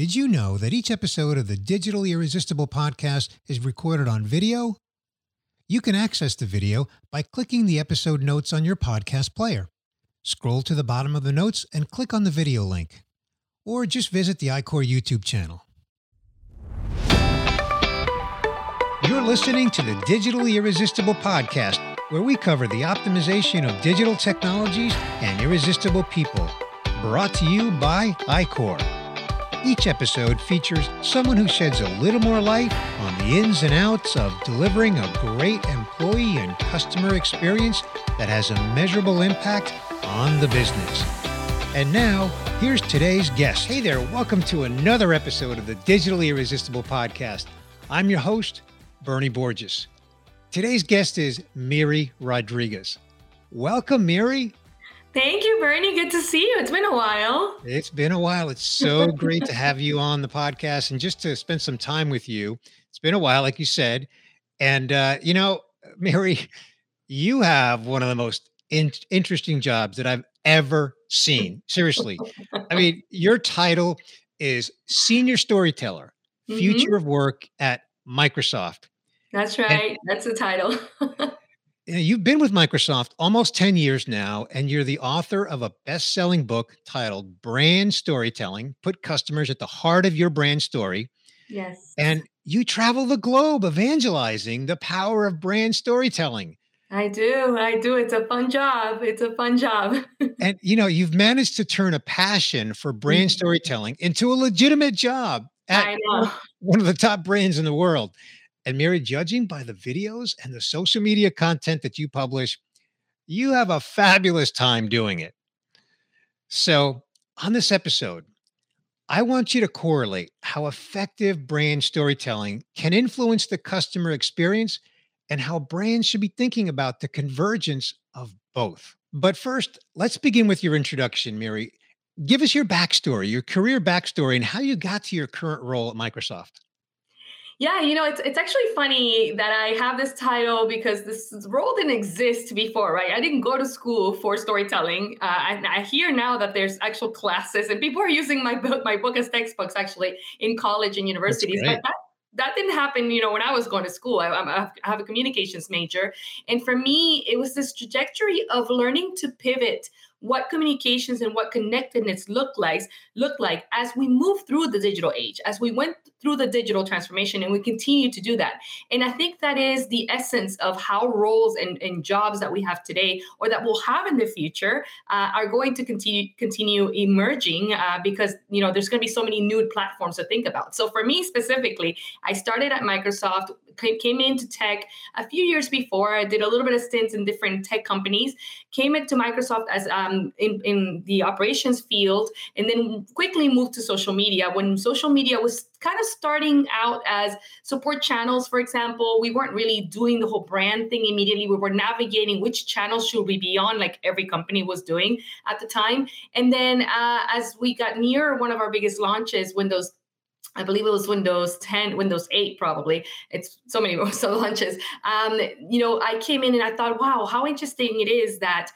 Did you know that each episode of the Digitally Irresistible podcast is recorded on video? You can access the video by clicking the episode notes on your podcast player. Scroll to the bottom of the notes and click on the video link. Or just visit the iQor YouTube channel. You're listening to the Digitally Irresistible podcast, where we cover the optimization of digital technologies and irresistible people. Brought to you by iQor. Each episode features someone who sheds a little more light on the ins and outs of delivering a great employee and customer experience that has a measurable impact on the business. And now, here's today's guest. Hey there, welcome to another episode of the Digitally Irresistible podcast. I'm your host, Bernie Borges. Today's guest is Miri Rodriguez. Welcome, Miri. Thank you, Bernie. Good to see you. It's been a while. It's been a while. It's so great to have you on the podcast and just to spend some time with you. It's been a while, like you said. And, uh, you know, Mary, you have one of the most in- interesting jobs that I've ever seen. Seriously. I mean, your title is Senior Storyteller, Future mm-hmm. of Work at Microsoft. That's right. And, That's the title. You've been with Microsoft almost 10 years now, and you're the author of a best selling book titled Brand Storytelling Put Customers at the Heart of Your Brand Story. Yes. And you travel the globe evangelizing the power of brand storytelling. I do. I do. It's a fun job. It's a fun job. and you know, you've managed to turn a passion for brand mm-hmm. storytelling into a legitimate job at one of the top brands in the world. And Miri, judging by the videos and the social media content that you publish, you have a fabulous time doing it. So, on this episode, I want you to correlate how effective brand storytelling can influence the customer experience and how brands should be thinking about the convergence of both. But first, let's begin with your introduction, Mary. Give us your backstory, your career backstory, and how you got to your current role at Microsoft. Yeah, you know, it's it's actually funny that I have this title because this role didn't exist before, right? I didn't go to school for storytelling. Uh, I, I hear now that there's actual classes, and people are using my book, my book as textbooks actually in college and universities. But that, that didn't happen, you know, when I was going to school. I, I have a communications major, and for me, it was this trajectory of learning to pivot what communications and what connectedness look like look like as we move through the digital age as we went through the digital transformation and we continue to do that and i think that is the essence of how roles and, and jobs that we have today or that we'll have in the future uh, are going to continue continue emerging uh, because you know there's going to be so many new platforms to think about so for me specifically i started at microsoft came into tech a few years before. I did a little bit of stints in different tech companies. Came into Microsoft as um, in in the operations field, and then quickly moved to social media. When social media was kind of starting out as support channels, for example, we weren't really doing the whole brand thing immediately. We were navigating which channels should we be on, like every company was doing at the time. And then uh, as we got near one of our biggest launches, Windows I believe it was Windows 10, Windows 8, probably. It's so many so launches. Um, you know, I came in and I thought, wow, how interesting it is that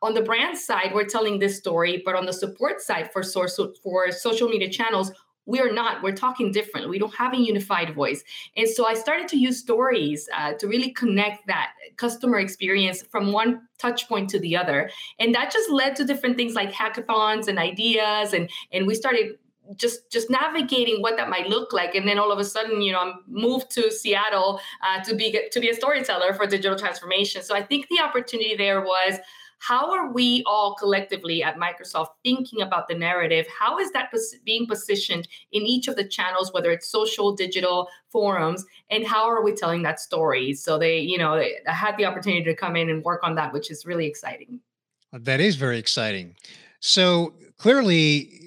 on the brand side, we're telling this story, but on the support side for source for social media channels, we are not we're talking different. We don't have a unified voice. And so i started to use stories uh, to really connect that customer experience from one touch point to the other. And that just led to different things like hackathons and ideas and and we started just just navigating what that might look like. And then all of a sudden you know i'm moved to seattle uh, to be to be a storyteller for digital transformation. So i think the opportunity there was how are we all collectively at microsoft thinking about the narrative? How is that pos- being positioned in each of the channels whether it's social digital forums? And how are we telling that story? So they you know I had the opportunity to come in and work on that which is really exciting. That is very exciting. So clearly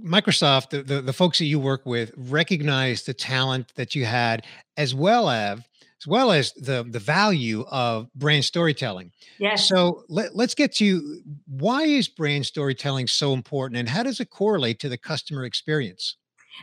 Microsoft, the, the, the folks that you work with, recognize the talent that you had, as well as as well as the the value of brand storytelling. Yes. So let, let's get to why is brand storytelling so important, and how does it correlate to the customer experience?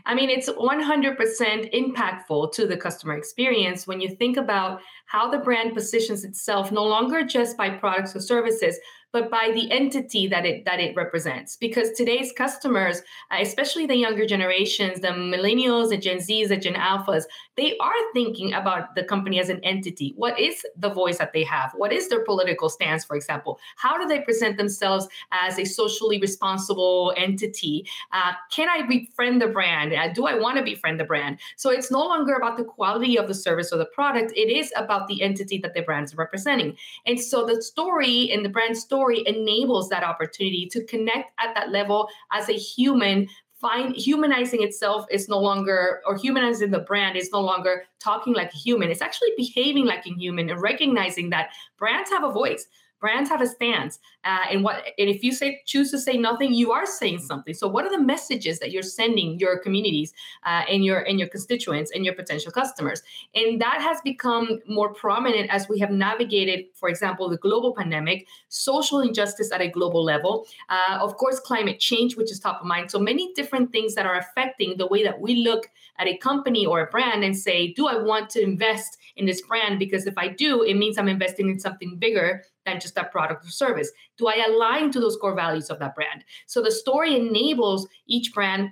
I mean, it's 100% impactful to the customer experience when you think about how the brand positions itself, no longer just by products or services, but by the entity that it that it represents. Because today's customers, uh, especially the younger generations, the millennials, the Gen Zs, the Gen Alphas, they are thinking about the company as an entity. What is the voice that they have? What is their political stance, for example? How do they present themselves as a socially responsible entity? Uh, can I befriend the brand? Uh, do I want to befriend the brand? So it's no longer about the quality of the service or the product. It is about the entity that the brand is representing. And so the story and the brand story enables that opportunity to connect at that level as a human find humanizing itself is no longer or humanizing the brand is no longer talking like a human. It's actually behaving like a human and recognizing that brands have a voice brands have a stance uh, and what and if you say choose to say nothing you are saying something. So what are the messages that you're sending your communities uh, and your and your constituents and your potential customers? And that has become more prominent as we have navigated for example the global pandemic social injustice at a global level uh, of course climate change which is top of mind. So many different things that are affecting the way that we look at a company or a brand and say do i want to invest in this brand? Because if i do it means i'm investing in something bigger than just that product or service? Do I align to those core values of that brand? So the story enables each brand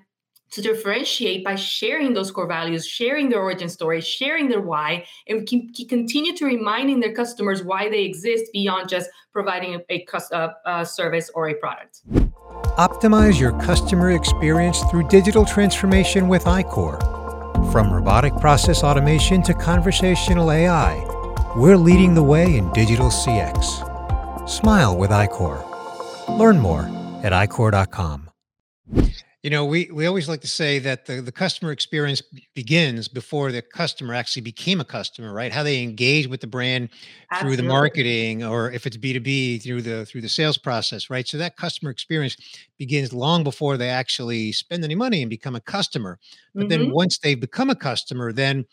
to differentiate by sharing those core values, sharing their origin story, sharing their why, and can, continue to reminding their customers why they exist beyond just providing a, a, a, a service or a product. Optimize your customer experience through digital transformation with iQor. From robotic process automation to conversational AI, we're leading the way in digital CX. Smile with iQor. Learn more at iQor.com. You know, we, we always like to say that the, the customer experience begins before the customer actually became a customer, right? How they engage with the brand Absolutely. through the marketing, or if it's B2B through the through the sales process, right? So that customer experience begins long before they actually spend any money and become a customer. But mm-hmm. then once they become a customer, then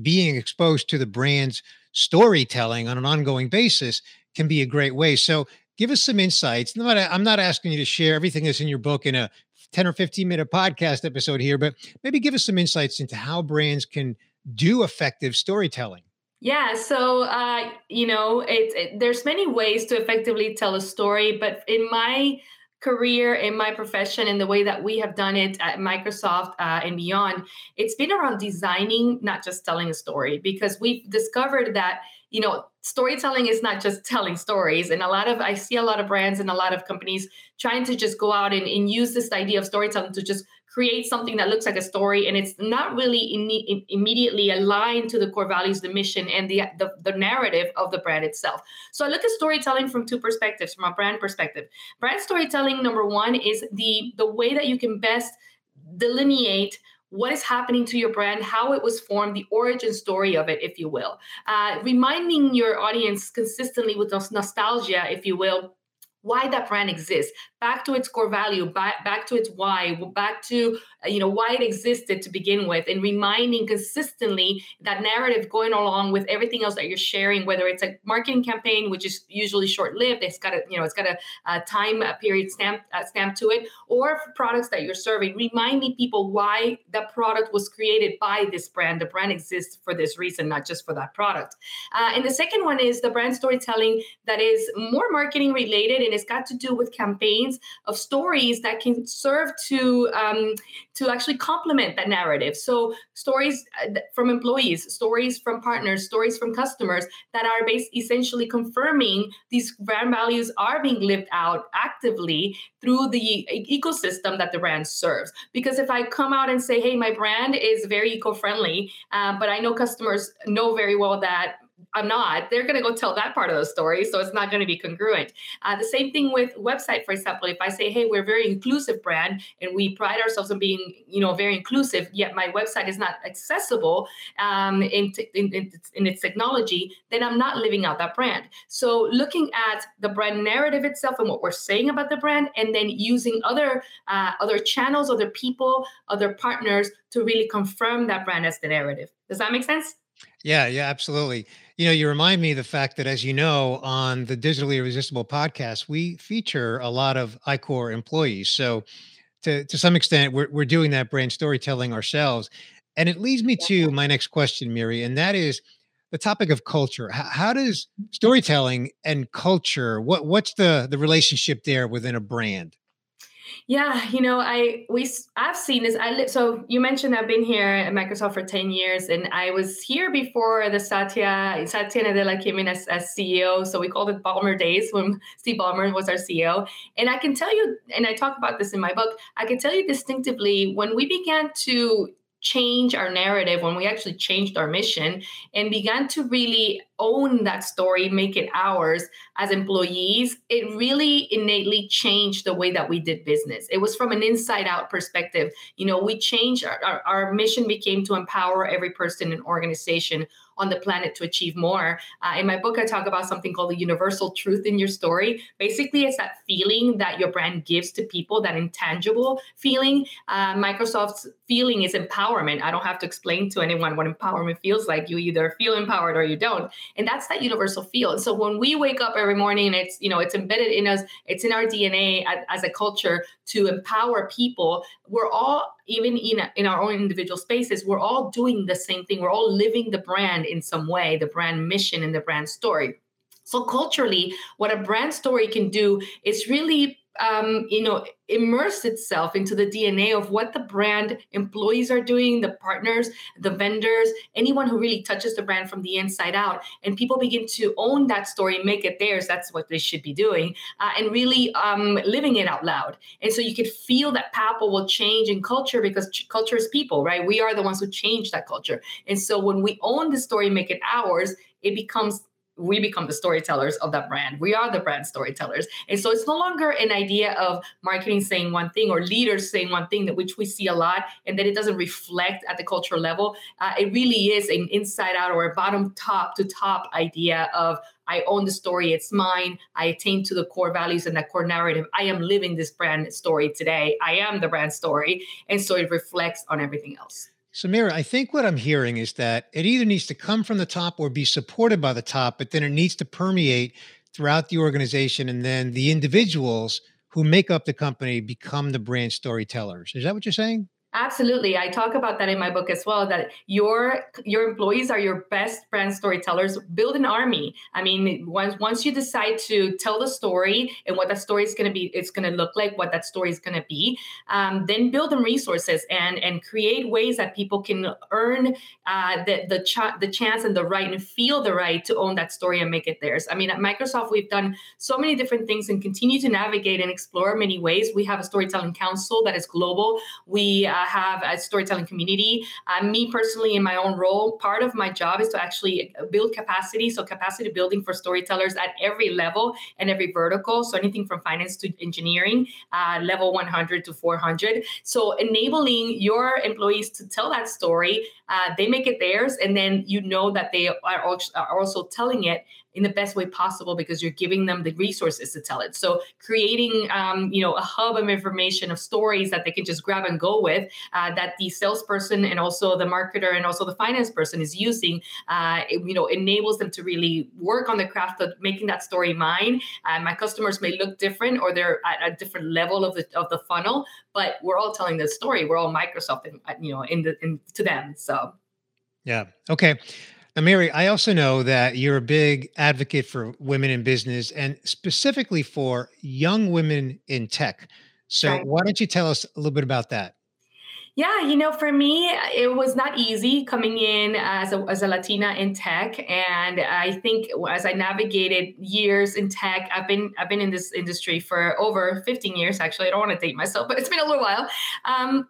being exposed to the brand's storytelling on an ongoing basis can be a great way. So give us some insights. I'm not asking you to share everything that's in your book in a 10 or 15 minute podcast episode here, but maybe give us some insights into how brands can do effective storytelling. Yeah, so uh, you know, it, it, there's many ways to effectively tell a story, but in my career in my profession and the way that we have done it at Microsoft uh, and beyond, it's been around designing, not just telling a story, because we've discovered that you know storytelling is not just telling stories. And a lot of i see a lot of brands and a lot of companies trying to just go out and, and use this idea of storytelling to just create something that looks like a story and it's not really in, immediately aligned to the core values the mission and the, the, the narrative of the brand itself so i look at storytelling from two perspectives from a brand perspective brand storytelling number one is the the way that you can best delineate what is happening to your brand, how it was formed, the origin story of it, if you will. Uh, reminding your audience consistently with nostalgia, if you will, why that brand exists back to its core value back, back to its why back to you know why it existed to begin with and reminding consistently that narrative going along with everything else that you're sharing whether it's a marketing campaign which is usually short lived it's got a you know it's got a, a time period stamp uh, stamp to it or products that you're serving reminding people why that product was created by this brand. The brand exists for this reason not just for that product. Uh, and the second one is the brand storytelling that is more marketing related and it's got to do with campaigns of stories that can serve to um, to actually complement that narrative. So stories uh, from employees, stories from partners, stories from customers that are based essentially confirming these brand values are being lived out actively through the ecosystem that the brand serves. Because if I come out and say, "Hey, my brand is very eco-friendly," uh, but I know customers know very well that I'm not, they're going to go tell that part of the story. So it's not going to be congruent. Uh, the same thing with website, for example. If I say, hey, we're a very inclusive brand and we pride ourselves on being, you know, very inclusive, yet my website is not accessible um, in, t- in, in, in its technology, then I'm not living out that brand. So looking at the brand narrative itself and what we're saying about the brand, and then using other uh, other channels, other people, other partners to really confirm that brand as the narrative. Does that make sense? Yeah, yeah, absolutely. You know, you remind me of the fact that, as you know, on the Digitally Irresistible podcast, we feature a lot of iQor employees. So, to to some extent, we're we're doing that brand storytelling ourselves, and it leads me to my next question, Miri, and that is, the topic of culture. How, how does mm-hmm. storytelling and culture what what's the the relationship there within a brand? Yeah, you know, I we I've seen this. I so you mentioned I've been here at Microsoft for ten years, and I was here before the Satya Satya Nadella came in as, as CEO. So we called it Ballmer days when Steve Ballmer was our CEO. And I can tell you, and I talk about this in my book. I can tell you distinctively when we began to change our narrative when we actually changed our mission and began to really own that story make it ours as employees it really innately changed the way that we did business. It was from an inside out perspective. You know we changed our, our, our mission became to empower every person in organization on the planet to achieve more. Uh, in my book, I talk about something called the universal truth in your story. Basically, it's that feeling that your brand gives to people, that intangible feeling. Uh, Microsoft's feeling is empowerment. I don't have to explain to anyone what empowerment feels like. You either feel empowered or you don't. And that's that universal feel. And so when we wake up every morning and it's, you know, it's embedded in us, it's in our DNA as, as a culture to empower people, we're all even in, in our own individual spaces, we're all doing the same thing. We're all living the brand in some way, the brand mission and the brand story. So culturally, what a brand story can do is really um, you know, immerse itself into the DNA of what the brand employees are doing, the partners, the vendors, anyone who really touches the brand from the inside out. And people begin to own that story, make it theirs. That's what they should be doing, uh, and really um, living it out loud. And so you could feel that Papel will change in culture because ch- culture is people, right? We are the ones who change that culture. And so when we own the story, make it ours, it becomes we become the storytellers of that brand. We are the brand storytellers. And so it's no longer an idea of marketing saying one thing or leaders saying one thing that which we see a lot and that it doesn't reflect at the cultural level. Uh, it really is an inside out or a bottom top to top idea of I own the story, it's mine. I attain to the core values and that core narrative. I am living this brand story today. I am the brand story. And so it reflects on everything else. Samira, I think what I'm hearing is that it either needs to come from the top or be supported by the top, but then it needs to permeate throughout the organization. And then the individuals who make up the company become the brand storytellers. Is that what you're saying? Absolutely. I talk about that in my book as well that your your employees are your best brand storytellers. Build an army. I mean, once once you decide to tell the story and what that story is going to be, it's going to look like, what that story is going to be, um, then build them resources and and create ways that people can earn uh, the the, ch- the chance and the right and feel the right to own that story and make it theirs. I mean, at Microsoft, we've done so many different things and continue to navigate and explore many ways. We have a storytelling council that is global. We uh, have a storytelling community. Uh, me personally, in my own role, part of my job is to actually build capacity. So, capacity building for storytellers at every level and every vertical. So, anything from finance to engineering, uh, level 100 to 400. So, enabling your employees to tell that story, uh, they make it theirs. And then you know that they are also telling it in the best way possible because you're giving them the resources to tell it. So creating, um, you know, a hub of information of stories that they can just grab and go with uh, that the salesperson and also the marketer and also the finance person is using, uh, it, you know, enables them to really work on the craft of making that story mine. Uh, my customers may look different or they're at a different level of the of the funnel, but we're all telling the story. We're all Microsoft, and you know, in the in to them. So. Yeah. Okay. Now, Mary, I also know that you're a big advocate for women in business and specifically for young women in tech. So, right. why don't you tell us a little bit about that? Yeah, you know, for me, it was not easy coming in as a, as a Latina in tech, and I think as I navigated years in tech, I've been I've been in this industry for over 15 years. Actually, I don't want to date myself, but it's been a little while. Um,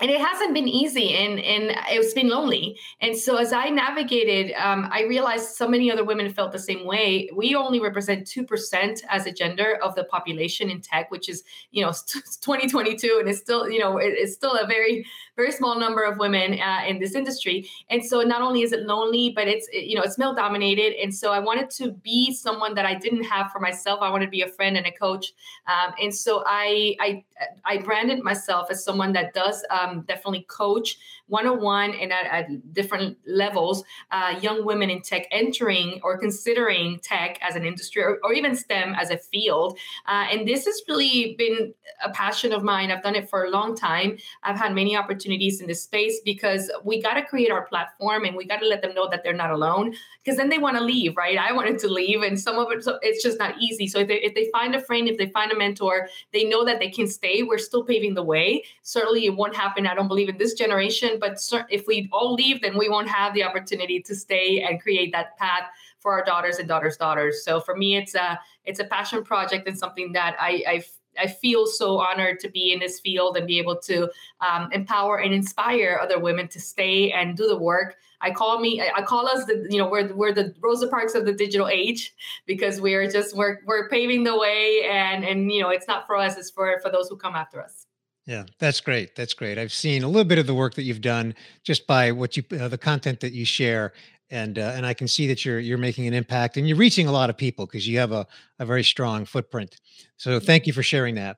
and it hasn't been easy and and it's been lonely. And so as i navigated um, i realized so many other women felt the same way. We only represent 2% as a gender of the population in tech which is you know 2022 and it's still you know it's still a very very small number of women uh, in this industry and so not only is it lonely but it's you know it's male dominated and so i wanted to be someone that i didn't have for myself i wanted to be a friend and a coach um, and so i i i branded myself as someone that does um, definitely coach one on one and at, at, different levels uh, young women in tech entering or considering tech as an industry or, or even STEM as a field. Uh, and this has really been a passion of mine. I've done it for a long time. I've had many opportunities in this space because we got to create our platform and we got to let them know that they're not alone because then they want to leave, right? I wanted to leave, and some of it, so it's just not easy. So if they, if they find a friend, if they find a mentor, they know that they can stay. We're still paving the way. Certainly, it won't happen. I don't believe in this generation, but if we all leave, then we won't have the opportunity to stay and create that path for our daughters and daughters' daughters. So for me, it's a it's a passion project and something that I I I feel so honored to be in this field and be able to um, empower and inspire other women to stay and do the work. I call me, I call us the, you know, we're we're the Rosa Parks of the digital age because we're just we're we're paving the way and and you know it's not for us, it's for for those who come after us. Yeah, that's great. That's great. I've seen a little bit of the work that you've done just by what you, uh, the content that you share, and uh, and I can see that you're you're making an impact and you're reaching a lot of people because you have a a very strong footprint. So thank you for sharing that.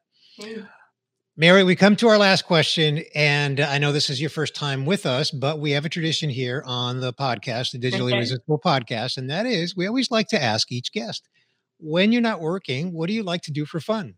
Mary, we come to our last question, and I know this is your first time with us, but we have a tradition here on the podcast, the Digitally okay. Irresistible Podcast, and that is we always like to ask each guest, when you're not working, what do you like to do for fun?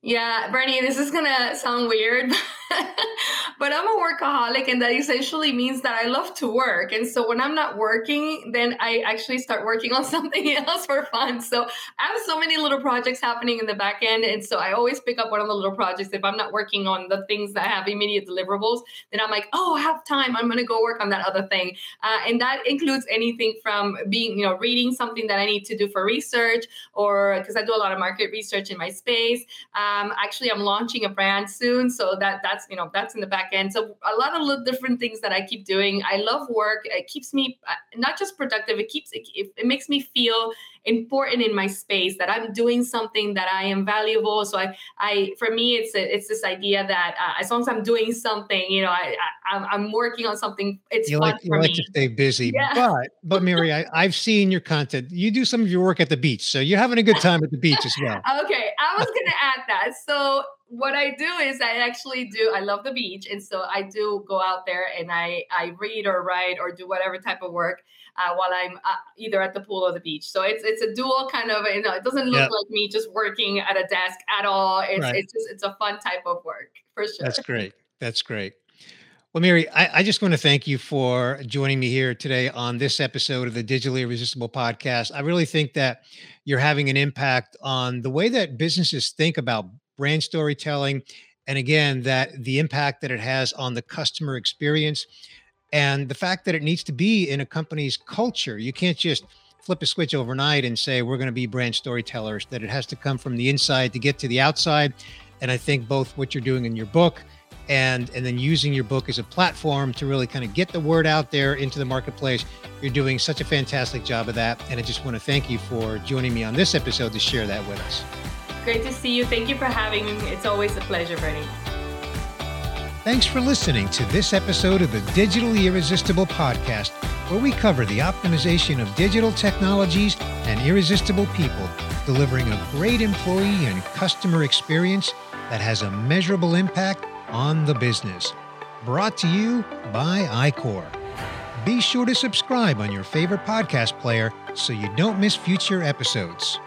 Yeah, Bernie, this is gonna sound weird, but I'm a workaholic, and that essentially means that I love to work. And so when I'm not working, then I actually start working on something else for fun. So I have so many little projects happening in the back end. And so I always pick up one of the little projects. If I'm not working on the things that have immediate deliverables, then I'm like, oh, I have time. I'm gonna go work on that other thing. Uh, and that includes anything from being, you know, reading something that I need to do for research, or because I do a lot of market research in my space. Um, actually, I'm launching a brand soon. So that that's, you know, that's in the back end. So a lot of little different things that I keep doing. I love work. It keeps me uh, not just productive. It keeps it, it makes me feel important in my space that I'm doing something that I am valuable. So I, I for me, it's a, it's this idea that uh, as long as I'm doing something, you know, I, I am working on something. It's you fun like you like to stay busy, yeah. but but Mary, I, I've seen your content. You do some of your work at the beach, so you're having a good time at the beach as well. okay, I was gonna add that. So what I do is I actually do I love the beach and so I do go out there and I I read or write or do whatever type of work uh, while I'm uh, either at the pool or the beach. So it's it's a dual kind of you know it doesn't look yep. like me just working at a desk at all. It's right. it's just it's a fun type of work for sure. That's great. That's great. Well, Mary, I, I, just want to thank you for joining me here today on this episode of the Digitally Irresistible podcast. I really think that you're having an impact on the way that businesses think about brand storytelling. And again, that the impact that it has on the customer experience and the fact that it needs to be in a company's culture. You can't just flip a switch overnight and say, we're going to be brand storytellers, that it has to come from the inside to get to the outside. And I think both what you're doing in your book and and then using your book as a platform to really kind of get the word out there into the marketplace you're doing such a fantastic job of that and i just want to thank you for joining me on this episode to share that with us Great to see you. Thank you for having me. It's always a pleasure, Bernie. Thanks for listening to this episode of the Digitally Irresistible podcast, where we cover the optimization of digital technologies and irresistible people, delivering a great employee and customer experience that has a measurable impact on the business. Brought to you by iQor. Be sure to subscribe on your favorite podcast player so you don't miss future episodes.